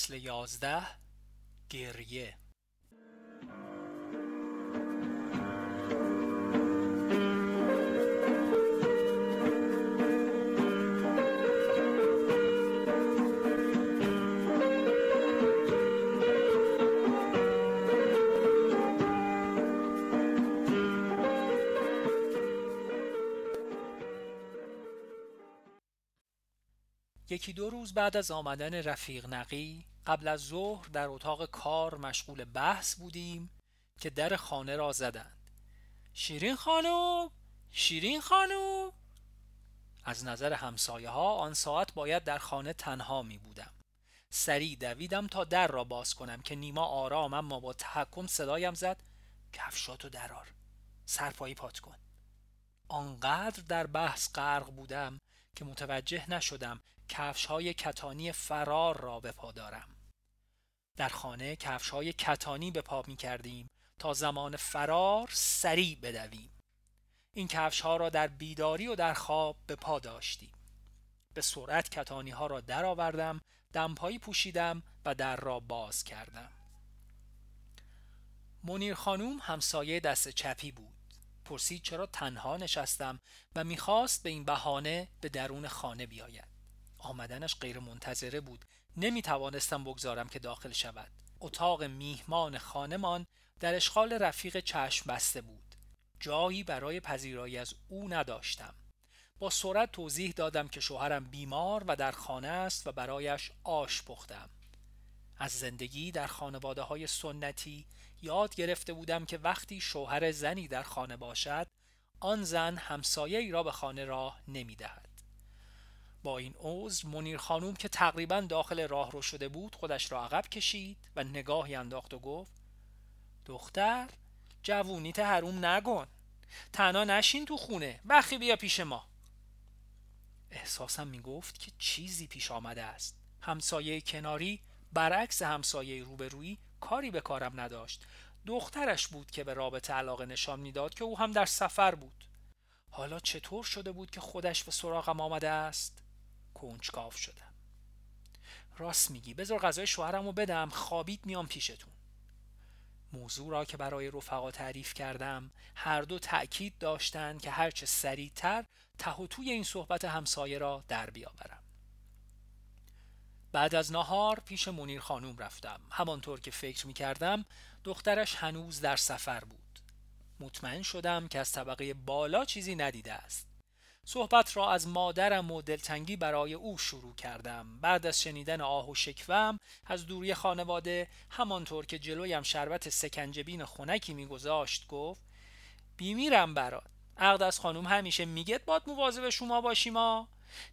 فصل یازده گریه. یکی دو روز بعد از آمدن رفیق نقی قبل از ظهر در اتاق کار مشغول بحث بودیم که در خانه را زدند. شیرین خانم! شیرین خانم! از نظر همسایه ها آن ساعت باید در خانه تنها می بودم سریع دویدم تا در را باز کنم که نیما آرام اما با تحکم صدایم زد کفشاتو درار سرپایی پات کن. آنقدر در بحث غرق بودم که متوجه نشدم کفش های کتانی فرار را به پا دارم در خانه کفش های کتانی به پا می کردیم تا زمان فرار سریع بدویم. این کفش ها را در بیداری و در خواب به پا داشتیم. به سرعت کتانی ها را درآوردم دمپایی پوشیدم و در را باز کردم. منیر خانوم همسایه دست چپی بود. پرسید چرا تنها نشستم و می‌خواست به این بهانه به درون خانه بیاید. آمدنش غیر منتظره بود. نمی توانستم بگذارم که داخل شود. اتاق میهمان خانمان در اشغال رفیق چشم بسته بود. جایی برای پذیرایی از او نداشتم. با سرعت توضیح دادم که شوهرم بیمار و در خانه است و برایش آش پختم. از زندگی در خانواده های سنتی یاد گرفته بودم که وقتی شوهر زنی در خانه باشد آن زن همسایه ای را به خانه راه نمی دهد. با این عذر منیر خانوم که تقریبا داخل راه رو شده بود خودش را عقب کشید و نگاهی انداخت و گفت دختر جوونیت حروم نگن تنها نشین تو خونه. بخی بیا پیش ما. احساسم می گفت که چیزی پیش آمده است. همسایه کناری برعکس همسایه روبرویی کاری به کارم نداشت. دخترش بود که به رابطه علاقه نشان می‌داد که او هم در سفر بود. حالا چطور شده بود که خودش به سراغم آمده است؟ کنجکاو شدم. راست میگی بذار غذای شوهرم رو بدم. خوابید میام پیشتون. موضوع را که برای رفقا تعریف کردم هر دو تأکید داشتند که هرچه سریعتر ته و توی این صحبت همسایه را در بیاورم. بعد از نهار پیش منیر خانوم رفتم. همانطور که فکر می کردم دخترش هنوز در سفر بود. مطمئن شدم که از طبقه بالا چیزی ندیده است. صحبت را از مادرم و دلتنگی برای او شروع کردم. بعد از شنیدن آه و شکوم از دوری خانواده همانطور که جلویم شربت سکنجبین خونکی میگذاشت گفت بیمیرم برات. اقدس خانوم همیشه میگت باد مواظب شما باشیم ما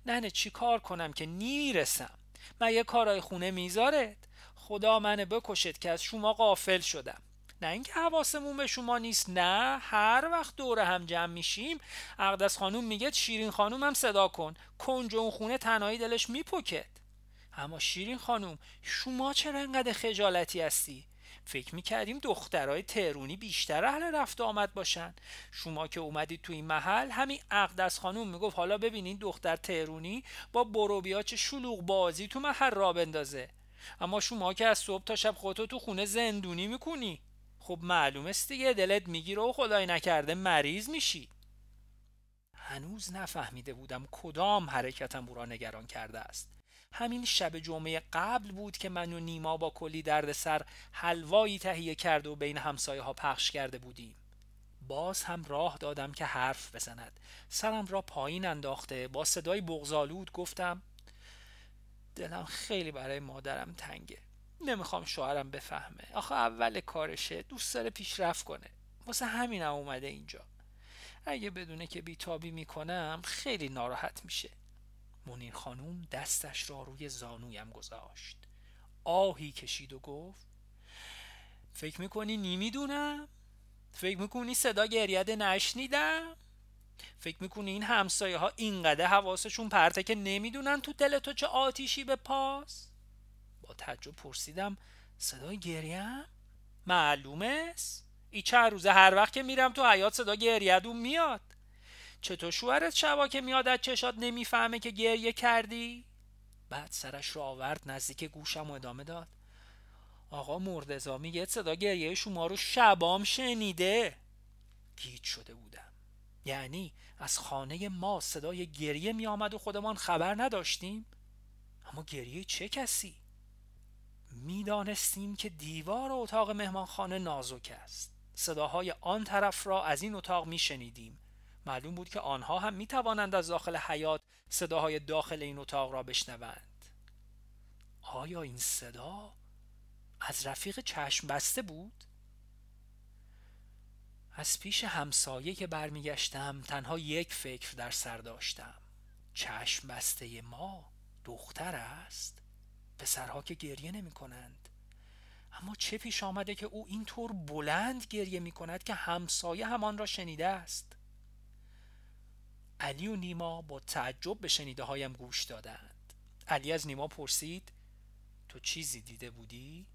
نه چی کار کنم که نیرسم؟ یه کارای خونه می‌ذارد خدا منه بکشد که از شما قافل شدم. نه اینکه حواسمون به شما نیست نه. هر وقت دور هم جمع میشیم اقدس خانوم میگه شیرین خانوم هم صدا کن. کنج اون خونه تنهایی دلش میپکد اما شیرین خانوم شما چرا انقدر خجالتی هستی؟ فکر می‌کردیم دخترای تهرونی بیشتر اهل رفت آمد باشن. شما که اومدید تو این محل همین اقدس خانوم می‌گفت حالا ببینین دختر تهرونی با بروبیاچ شلوغ بازی تو محل را بندازه. اما شما که از صبح تا شب خودتو تو خونه زندونی می‌کنی. خب معلوم است دیگه دلت می‌گیره و خدای نکرده مریض میشی. هنوز نفهمیده بودم کدام حرکتم او را نگران کرده است. همین شب جمعه قبل بود که من و نیما با کلی دردسر حلوایی تهیه کرده و بین همسایه ها پخش کرده بودیم. باز هم راه دادم که حرف بزند. سرم را پایین انداخته با صدای بغزالود گفتم دلم خیلی برای مادرم تنگه. نمی‌خوام شوهرم بفهمه آخه اول کارشه دوست داره پیشرفت کنه واسه همینم اومده اینجا اگه بدونه که بیتابی می‌کنم خیلی ناراحت میشه منیر خانوم دستش را روی زانویم گذاشت آهی کشید و گفت فکر می‌کنی نیمیدونم؟ فکر می‌کنی صدا گریده نشنیدم؟ فکر می‌کنی این همسایه ها اینقدر حواسشون پرته که نمی‌دونن تو دل تو چه آتیشی به پاس؟ تعجب پرسیدم صدای گریم؟ معلومه است؟ ای چند روزه هر وقت که میرم تو حیات صدا گریدون میاد چطور شوهرت شبا که میاد از چشات نمی‌فهمه که گریه کردی؟ بعد سرش را آورد نزدیک گوشم و ادامه داد آقا مردزا میگه صدا گریه شما رو شبام شنیده گیج شده بودم یعنی از خانه ما صدای گریه می آمد و خودمان خبر نداشتیم اما گریه چه کسی؟ می‌دانستیم که دیوار اتاق مهمانخانه نازک است. صداهای آن طرف را از این اتاق می شنیدیم معلوم بود که آنها هم می توانند از داخل حیات صداهای داخل این اتاق را بشنوند. آیا این صدا از رفیق چشم بسته بود؟ از پیش همسایه که برمیگشتم تنها یک فکر در سر داشتم. چشم بسته ما دختر است. پسرها که گریه نمی کنند اما چه پیش آمده که او اینطور بلند گریه می کند که همسایه همان را شنیده است. علی و نیما با تعجب به شنیده هایم گوش دادند. علی از نیما پرسید تو چیزی دیده بودی؟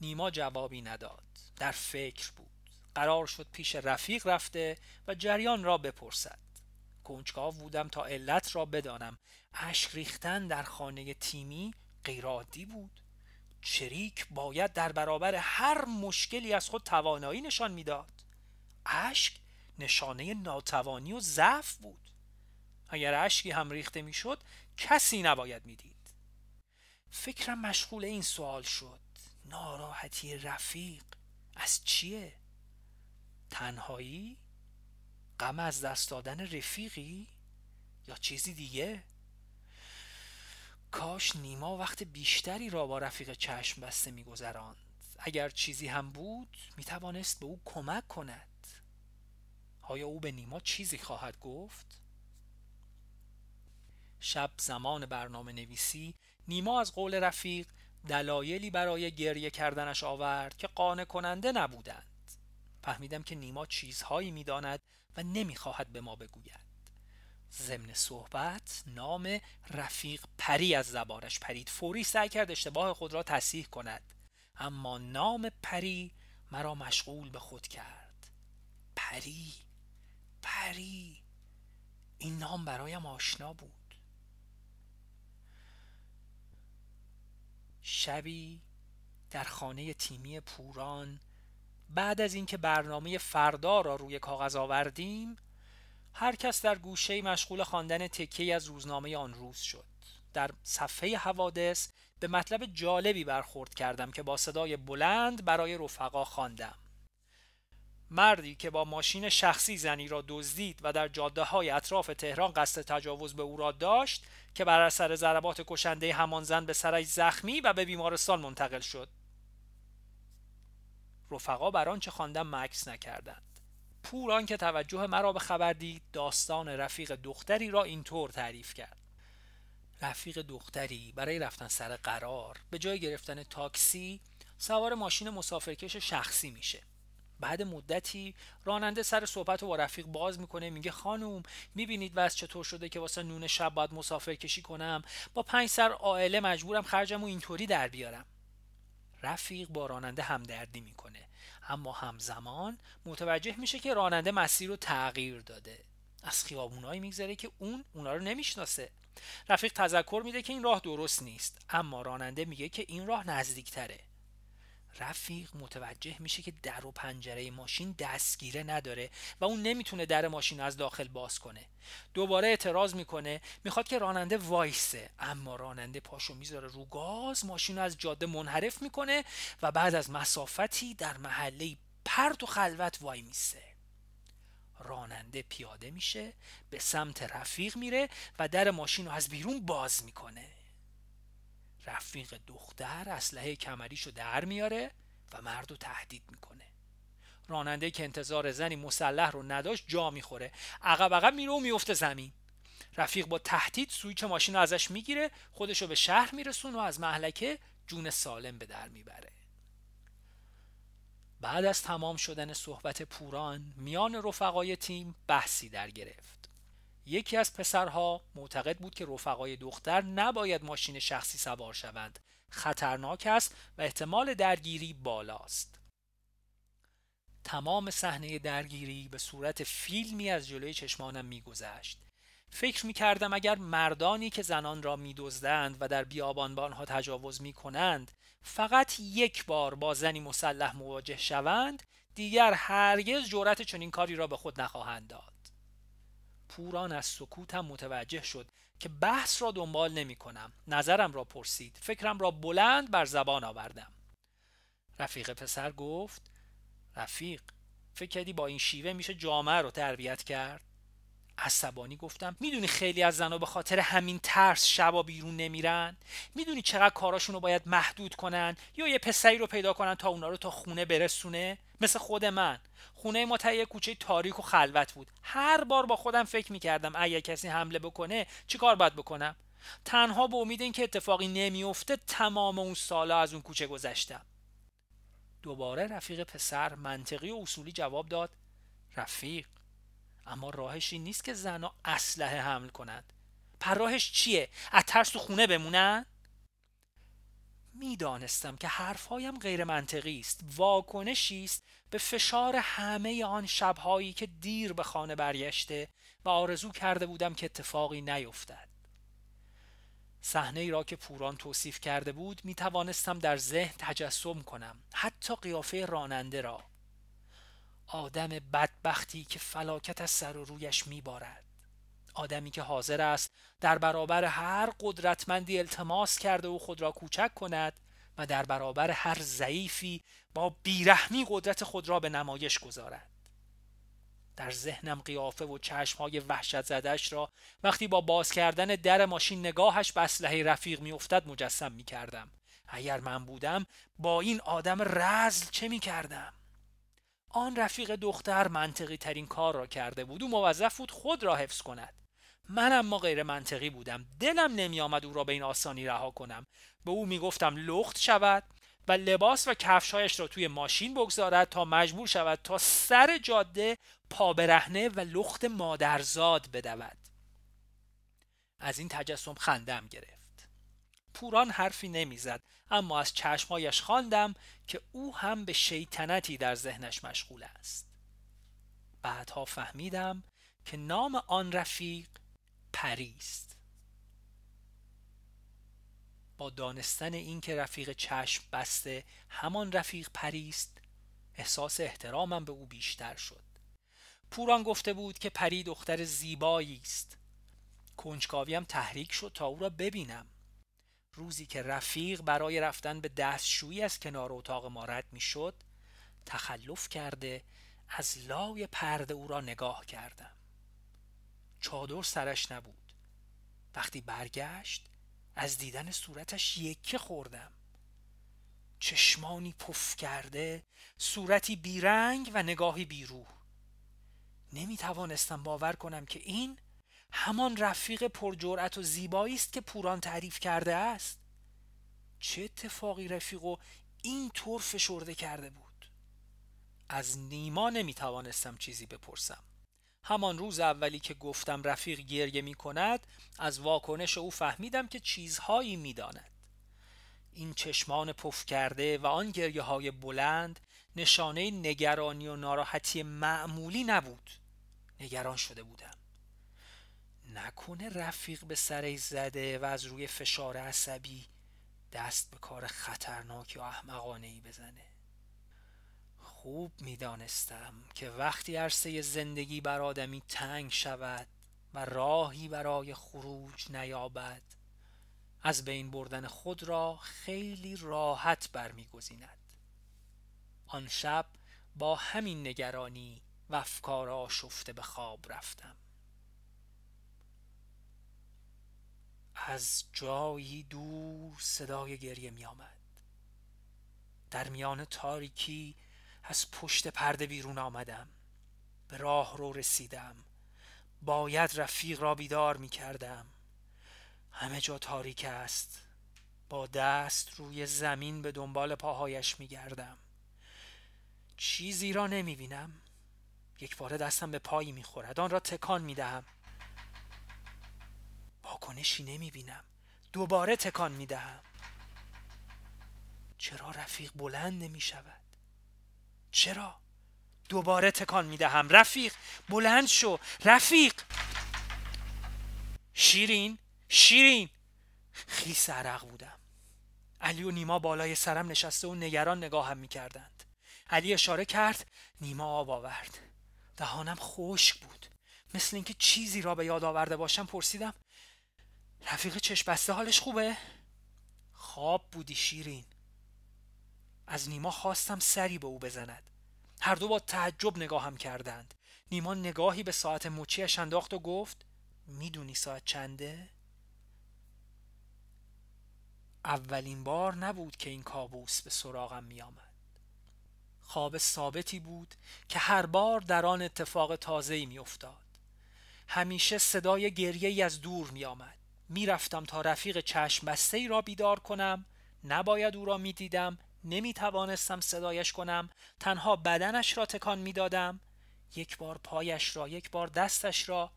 نیما جوابی نداد. در فکر بود. قرار شد پیش رفیق رفته و جریان را بپرسد. کنجکاو بودم تا علت را بدانم. اشک ریختن در خانه تیمی غیرعادی بود. شریک باید در برابر هر مشکلی از خود توانایی نشان می‌داد. اشک نشانه ناتوانی و ضعف بود. اگر اشکی هم ریخته می‌شد کسی نباید می‌دید. فکرم مشغول این سوال شد. ناراحتی رفیق از چیه؟ تنهایی؟ غم از دست دادن رفیقی؟ یا چیزی دیگه؟ کاش نیما وقت بیشتری را با رفیق چشم بسته میگذراند. اگر چیزی هم بود می‌توانست به او کمک کند. آیا او به نیما چیزی خواهد گفت؟ شب زمان برنامه نویسی نیما از قول رفیق دلایلی برای گریه کردنش آورد که قانع کننده نبودند. فهمیدم که نیما چیزهایی می‌داند و نمی‌خواهد به ما بگوید. ضمن صحبت نام رفیق پری از زبانش پرید. فوری سعی کرد اشتباه خود را تصحیح کند. اما نام پری مرا مشغول به خود کرد. پری پری این نام برایم آشنا بود. شبی در خانه تیمی پوران بعد از اینکه برنامه فردا را روی کاغذ آوردیم هر کس در گوشه مشغول خواندن تکه از روزنامه آن روز شد در صفحه حوادث به مطلب جالبی برخورد کردم که با صدای بلند برای رفقا خواندم. مردی که با ماشین شخصی زنی را دزدید و در جاده های اطراف تهران قصد تجاوز به او را داشت که بر اثر ضربات کشنده همان زن به سرش زخمی و به بیمارستان منتقل شد رفقا بر آنچه خواندم مکس نکردند. پور که توجه مرا به خبر دید داستان رفیق دختری را اینطور تعریف کرد. رفیق دختری برای رفتن سر قرار به جای گرفتن تاکسی سوار ماشین مسافرکش شخصی میشه. بعد مدتی راننده سر صحبت با رفیق باز می‌کنه میگه خانوم می‌بینید وز چطور شده که واسه نون شب باید مسافر کشی کنم؟ با پنج سر عائله مجبورم خرجم و اینطوری در بیارم. رفیق با راننده همدردی می‌کنه. اما همزمان متوجه میشه که راننده مسیر رو تغییر داده. از خیابونایی میگذره که اون اونا رو نمی‌شناسه. رفیق تذکر میده که این راه درست نیست. اما راننده میگه که این راه نزدیکتره. رفیق متوجه میشه که در و پنجره ماشین دستگیره نداره و اون نمی‌تونه در ماشین از داخل باز کنه. دوباره اعتراض می‌کنه می‌خواد که راننده وایسه. اما راننده پاشو می‌ذاره رو گاز ماشین از جاده منحرف می‌کنه و بعد از مسافتی در محله پرت و خلوت وای میسه. راننده پیاده میشه به سمت رفیق میره و در ماشین رو از بیرون باز می‌کنه. رفیق دختر اسلحه کمریشو در میاره و مردو تهدید می‌کنه. راننده که انتظار زنی مسلح رو نداشت جا می‌خوره. عقب عقب میره و میفته زمین. رفیق با تهدید سویچ ماشین رو ازش می‌گیره خودشو به شهر میرسون و از محلکه جون سالم به در می‌بره. بعد از تمام شدن صحبت پوران میان رفقای تیم بحثی در گرفت. یکی از پسرها معتقد بود که رفقای دختر نباید ماشین شخصی سوار شوند. خطرناک است و احتمال درگیری بالاست. تمام صحنه درگیری به صورت فیلمی از جلوی چشمانم میگذشت. فکر می کردم اگر مردانی که زنان را می دزدند و در بیابان به آنها تجاوز می کنند فقط یک بار با زنی مسلح مواجه شوند دیگر هرگز جرأت چنین کاری را به خود نخواهند داد. پوران از سکوتم متوجه شد که بحث را دنبال نمی کنم. نظرم را پرسید. فکرم را بلند بر زبان آوردم. رفیق پسر گفت رفیق فکر کردی با این شیوه میشه جامعه رو تربیت کرد؟ عصبانی گفتم می‌دونی خیلی از زنها به خاطر همین ترس شبا بیرون نمیرن؟ می‌دونی چقدر کاراشون رو باید محدود کنن؟ یا یه پسری رو پیدا کنن تا اونا رو تا خونه برسونه؟ مثل خود من. خونه ما تا کوچه تاریک و خلوت بود. هر بار با خودم فکر می‌کردم اگه کسی حمله بکنه چیکار باید بکنم؟ تنها به امید اینکه اتفاقی نمیافته تمام اون سالا از اون کوچه گذشتم. دوباره رفیق پسر منطقی و اصولی جواب داد رفیق. اما راهش این نیست که زنها اسلحه حمل کنند پراهش چیه؟ از ترس تو خونه بمونن؟ می‌دانستم که حرفهایم غیر منطقی است. واکنشی است به فشار همه آن شبهایی که دیر به خانه برگشته و آرزو کرده بودم که اتفاقی نیفتد. صحنه ای را که پوران توصیف کرده بود می توانستم در ذهن تجسم کنم. حتی قیافه راننده را. آدم بدبختی که فلاکت از سر و رویش میبارد آدمی که حاضر است در برابر هر قدرتمندی التماس کرده و خود را کوچک کند و در برابر هر ضعیفی با بیرحمی قدرت خود را به نمایش گذارد در ذهنم قیافه و چشمهای وحشت زدش را وقتی با باز کردن در ماشین نگاهش به اسلحه رفیق میافتد مجسم می کردم. اگر من بودم با این آدم رزل چه می کردم؟ آن رفیق دختر منطقی ترین کار را کرده بود. او موظف بود خود را حفظ کند. من اما غیر منطقی بودم. دلم نمی آمد او را به این آسانی رها کنم. به او می گفتم لخت شود و لباس و کفشهایش را توی ماشین بگذارد تا مجبور شود تا سر جاده پا برهنه و لخت مادرزاد بدود. از این تجسم خندم گرفت. پوران حرفی نمی‌زد. اما از چشمایش خواندم که او هم به شیطنتی در ذهنش مشغول است. بعدها فهمیدم که نام آن رفیق پریست با دانستن اینکه رفیق چشم بسته همان رفیق پریست احساس احترامم به او بیشتر شد. پوران گفته بود که پری دختر زیبایی است. کنجکاویم تحریک شد تا او را ببینم. روزی که رفیق برای رفتن به دستشویی از کنار اتاق ما رد می شد تخلف کرده از لای پرده او را نگاه کردم. چادر سرش نبود. وقتی برگشت از دیدن صورتش یکه خوردم. چشمانی پف کرده صورتی بیرنگ و نگاهی بیروح. نمی توانستم باور کنم که این همان رفیق پرجرأت و زیبایی است که پوران تعریف کرده است. چه اتفاقی رفیق و این طور فشرده کرده بود؟ از نیما نمی توانستم چیزی بپرسم. همان روز اولی که گفتم رفیق گریه می کند از واکنش او فهمیدم که چیزهایی می داند. این چشمان پف کرده و آن گریه های بلند نشانه نگرانی و ناراحتی معمولی نبود. نگران شده بودم. نکنه رفیق به سرش زده و از روی فشار عصبی دست به کار خطرناک و احمقانه ای بزنه. خوب می‌دانستم که وقتی عرصه زندگی بر آدمی تنگ شود و راهی برای خروج نیابد از بین بردن خود را خیلی راحت برمیگزیند. آن شب با همین نگرانی و افکار آشفته به خواب رفتم. از جایی دور صدای گریه می آمد در میان تاریکی از پشت پرده بیرون آمدم. به راه رو رسیدم. باید رفیق را بیدار می کردم همه جا تاریک است. با دست روی زمین به دنبال پاهایش می گردم چیزی را نمی بینم یک بار دستم به پایی می خورد آن را تکان می دهم واکنشی نمی بینم دوباره تکان می دهم چرا رفیق بلند نمی شود چرا؟ دوباره تکان می دهم رفیق بلند شو. رفیق! شیرین شیرین! خیلی سرق بودم. علی و نیما بالای سرم نشسته و نگران نگاهم می‌کردند. علی اشاره کرد نیما آب آورد. دهانم خشک بود. مثل اینکه چیزی را به یاد آورده باشم پرسیدم رفیق چشم بسته حالش خوبه؟ خواب بودی شیرین از نیما خواستم سری به او بزند هر دو با تعجب نگاهم کردند نیما نگاهی به ساعت مچیش انداخت و گفت می‌دونی ساعت چنده؟ اولین بار نبود که این کابوس به سراغم می آمد. خواب ثابتی بود که هر بار در آن اتفاق تازه‌ای می افتاد. همیشه صدای گریه ای از دور می آمد. می رفتم تا رفیق چشم بسته ای را بیدار کنم. نباید او را می دیدم نمی توانستم صدایش کنم. تنها بدنش را تکان می دادم یک بار پایش را یک بار دستش را.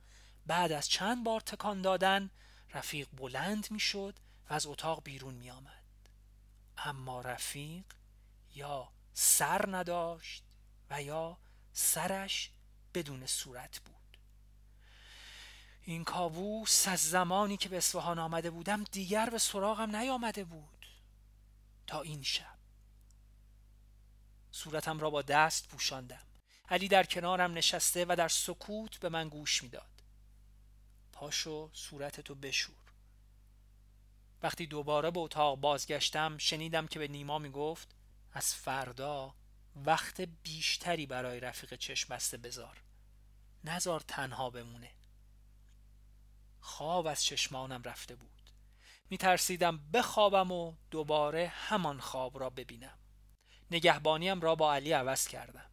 بعد از چند بار تکان دادن رفیق بلند می شد و از اتاق بیرون می آمد اما رفیق یا سر نداشت و یا سرش بدون صورت بود. این کابوس از زمانی که به اصفهان آمده بودم دیگر به سراغم نیامده بود. تا این شب. صورتم را با دست پوشاندم. علی در کنارم نشسته و در سکوت به من گوش می‌داد. پاشو صورتتو بشور. وقتی دوباره به اتاق بازگشتم شنیدم که به نیما می‌گفت از فردا وقت بیشتری برای رفیق چشم بسته بذار. نزار تنها بمونه. خواب از چشمانم رفته بود. می ترسیدم بخوابم و دوباره همان خواب را ببینم. نگهبانیم را با علی عوض کردم.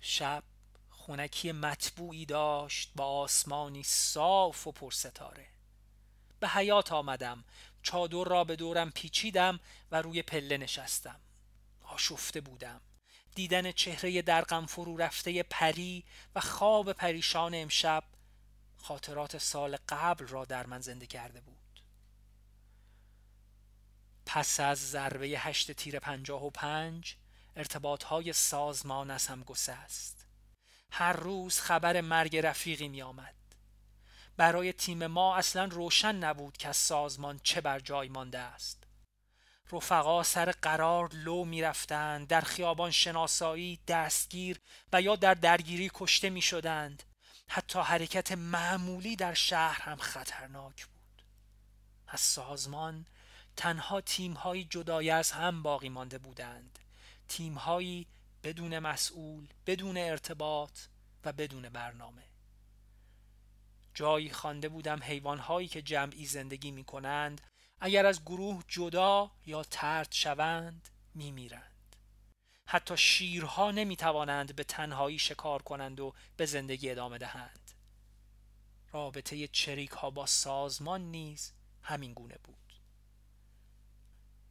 شب خونکی مطبوعی داشت با آسمانی صاف و پرستاره. به حیات آمدم چادر را به دورم پیچیدم و روی پله نشستم. آشفته بودم. دیدن چهره در غم فرو رفته پری و خواب پریشان امشب خاطرات سال قبل را در من زنده کرده بود. پس از ضربه هشت تیر پنجاه و پنج ارتباط های سازمان از هم گسست. هر روز خبر مرگ رفیقی می آمد برای تیم ما اصلا روشن نبود که از سازمان چه بر جای مانده است. رفقا سر قرار لو می رفتند در خیابان شناسایی دستگیر و یا در درگیری کشته می شدند حتی حرکت معمولی در شهر هم خطرناک بود. از سازمان تنها تیمهایی جدای از هم باقی مانده بودند. تیمهایی بدون مسئول بدون ارتباط و بدون برنامه. جایی خوانده بودم حیوانهایی که جمعی زندگی می کنند اگر از گروه جدا یا ترد شوند می میرند. حتی شیرها نمی توانند به تنهایی شکار کنند و به زندگی ادامه دهند. رابطه چریک ها با سازمان نیز همین گونه بود.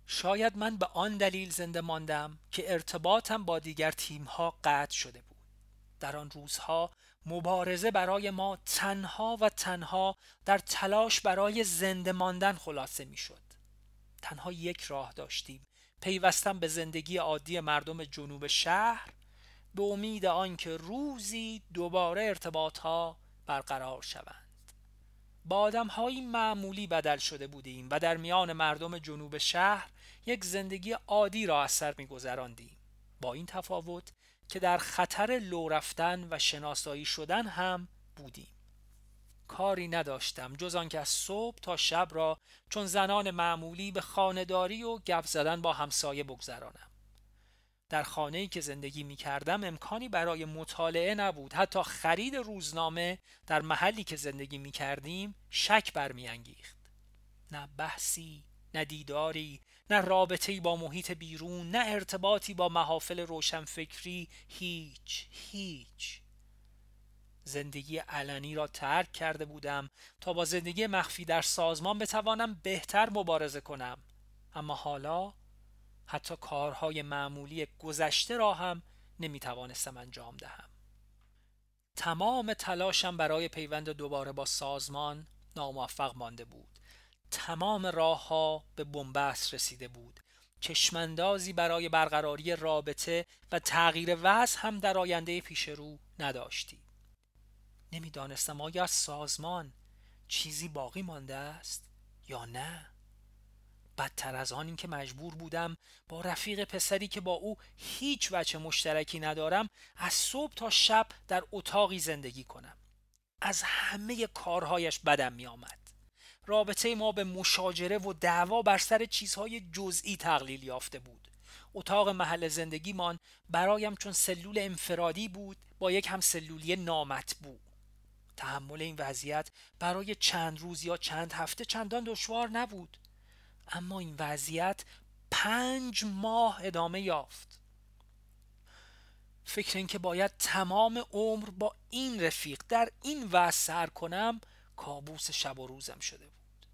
شاید من به آن دلیل زنده ماندم که ارتباطم با دیگر تیم ها قطع شده بود. در آن روزها مبارزه برای ما تنها و تنها در تلاش برای زنده ماندن خلاصه می شد. تنها یک راه داشتیم پیوستم به زندگی عادی مردم جنوب شهر به امید آنکه روزی دوباره ارتباط ها برقرار شوند با آدم های معمولی بدل شده بودیم و در میان مردم جنوب شهر یک زندگی عادی را از سر می گذراندیم. با این تفاوت که در خطر لو رفتن و شناسایی شدن هم بودیم کاری نداشتم جز آنکه از صبح تا شب را چون زنان معمولی به خانهداری و گپ زدن با همسایه بگذرانم. در خانه‌ای که زندگی می کردم امکانی برای مطالعه نبود. حتی خرید روزنامه در محلی که زندگی می کردیم شک برمیانگیخت. نه بحثی نه دیداری نه رابطه‌ای با محیط بیرون نه ارتباطی با محافل روشنفکری. هیچ هیچ. زندگی علنی را ترک کرده بودم تا با زندگی مخفی در سازمان بتوانم بهتر مبارزه کنم. اما حالا حتی کارهای معمولی گذشته را هم نمی توانستم انجام دهم. تمام تلاشم برای پیوند دوباره با سازمان ناموفق مانده بود. تمام راه ها به بنبست رسیده بود. چشمندازی برای برقراری رابطه و تغییر وضع هم در آینده پیش رو نداشتیم. نمی‌دانستم آیا از سازمان چیزی باقی مانده است یا نه. بدتر از آن اینکه مجبور بودم با رفیق پسری که با او هیچ وجه مشترکی ندارم از صبح تا شب در اتاقی زندگی کنم. از همه کارهایش بدم می آمد رابطه ما به مشاجره و دعوا بر سر چیزهای جزئی تقلیل یافته بود. اتاق محل زندگیمان برایم چون سلول انفرادی بود با یک هم سلولی نامطبوع. تحمل این وضعیت برای چند روز یا چند هفته چندان دشوار نبود. اما این وضعیت پنج ماه ادامه یافت. فکر اینکه باید تمام عمر با این رفیق در این وضع سر کنم کابوس شب و روزم شده بود.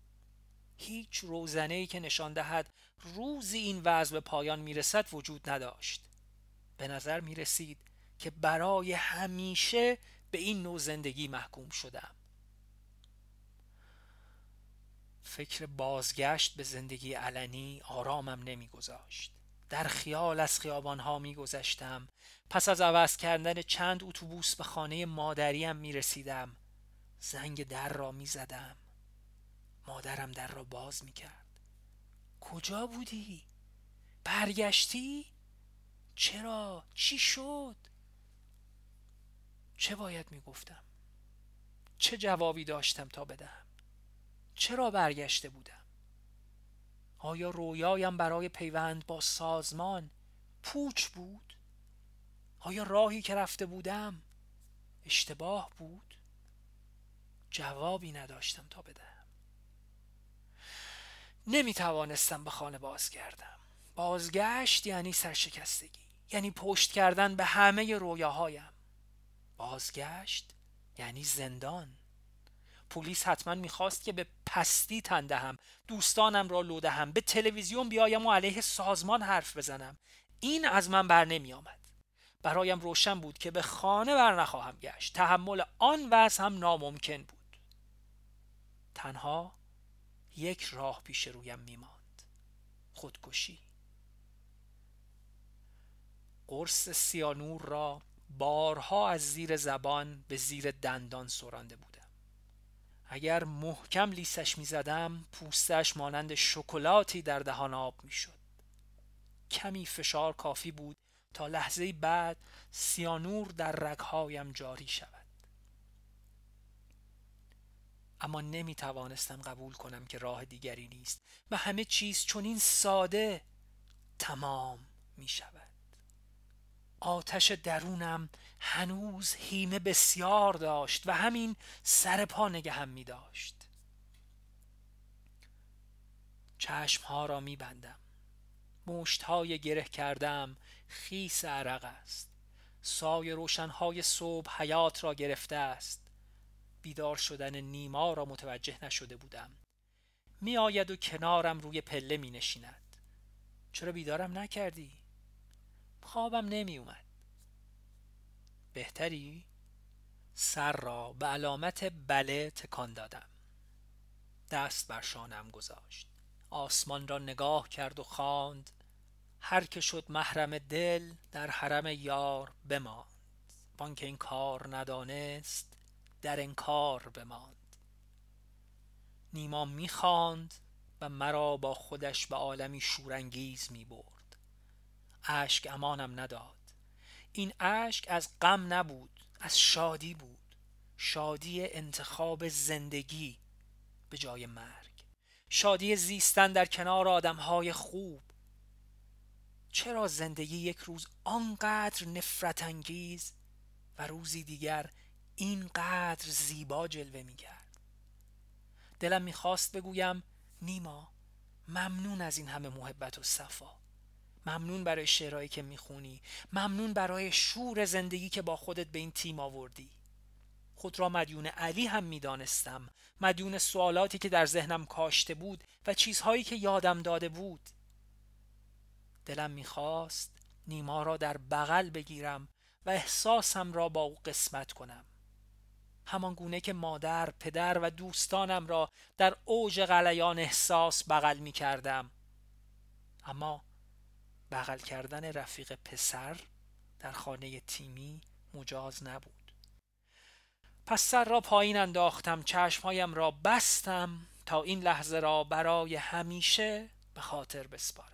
هیچ روزنه ای که نشان دهد روزی این وضع به پایان می‌رسد وجود نداشت. به نظر می رسید که برای همیشه به این نوع زندگی محکوم شدم فکر بازگشت به زندگی علنی آرامم نمیگذاشت در خیال از خیابانها میگذشتم پس از عوض کردن چند اتوبوس به خانه مادریم می‌رسیدم زنگ در را می‌زدم مادرم در را باز می‌کرد کجا بودی؟ برگشتی؟ چرا؟ چی شد؟ چه باید می‌گفتم؟ چه جوابی داشتم تا بدهم؟ چرا برگشته بودم؟ آیا رویایم برای پیوند با سازمان پوچ بود؟ آیا راهی که رفته بودم اشتباه بود؟ جوابی نداشتم تا بدهم نمی توانستم به خانه بازگردم بازگشت یعنی سرشکستگی یعنی پشت کردن به همه رویاهایم بازگشت یعنی زندان. پلیس حتما می‌خواست که به پستی تن دهم دوستانم را لو دهم به تلویزیون بیایم و علیه سازمان حرف بزنم. این از من بر نمی آمد برایم روشن بود که به خانه بر نخواهم گشت. تحمل آن وضع هم ناممکن بود. تنها یک راه پیش رویم میماند. خودکشی. قرص سیانور را بارها از زیر زبان به زیر دندان سرانده بودم. اگر محکم لیسش می‌زدم پوستش مانند شکلاتی در دهان آب می‌شد. کمی فشار کافی بود تا لحظه بعد سیانور در رگهایم جاری شود. اما نمی توانستم قبول کنم که راه دیگری نیست و همه چیز چون این ساده تمام می شود آتش درونم هنوز هیمه بسیار داشت و همین سر پا نگهم می داشت. چشمها را می بندم. های گره کردم. خیس عرق است. سای روشنهای صبح حیات را گرفته است. بیدار شدن نیما را متوجه نشده بودم. می آید و کنارم روی پله می نشیند. چرا بیدارم نکردی؟ خوابم نمی اومد بهتری؟ سر را به علامت بله تکان دادم. دست بر شانم گذاشت. آسمان را نگاه کرد و خواند. هر که شد محرم دل در حرم یار بماند. بانک این کار ندانست در انکار بماند. نیما می‌خواند و مرا با خودش به عالمی شورانگیز می‌برد. اشک امانم نداد. این اشک از غم نبود از شادی بود. شادی انتخاب زندگی به جای مرگ. شادی زیستن در کنار آدمهای خوب. چرا زندگی یک روز آنقدر نفرت انگیز و روزی دیگر اینقدر زیبا جلوه می‌کرد؟ دلم می‌خواست بگویم نیما ممنون از این همه محبت و صفا. ممنون برای شعرهایی که می‌خونی. ممنون برای شور زندگی که با خودت به این تیم آوردی. خود را مدیون علی هم می‌دانستم. مدیون سوالاتی که در ذهنم کاشته بود و چیزهایی که یادم داده بود. دلم می‌خواست نیما را در بغل بگیرم و احساسم را با او قسمت کنم. همان گونه که مادر، پدر و دوستانم را در اوج غلیان احساس بغل می کردم اما بغل کردن رفیق پسر در خانه تیمی مجاز نبود. پس سر را پایین انداختم چشمهایم را بستم تا این لحظه را برای همیشه به خاطر بسپارم.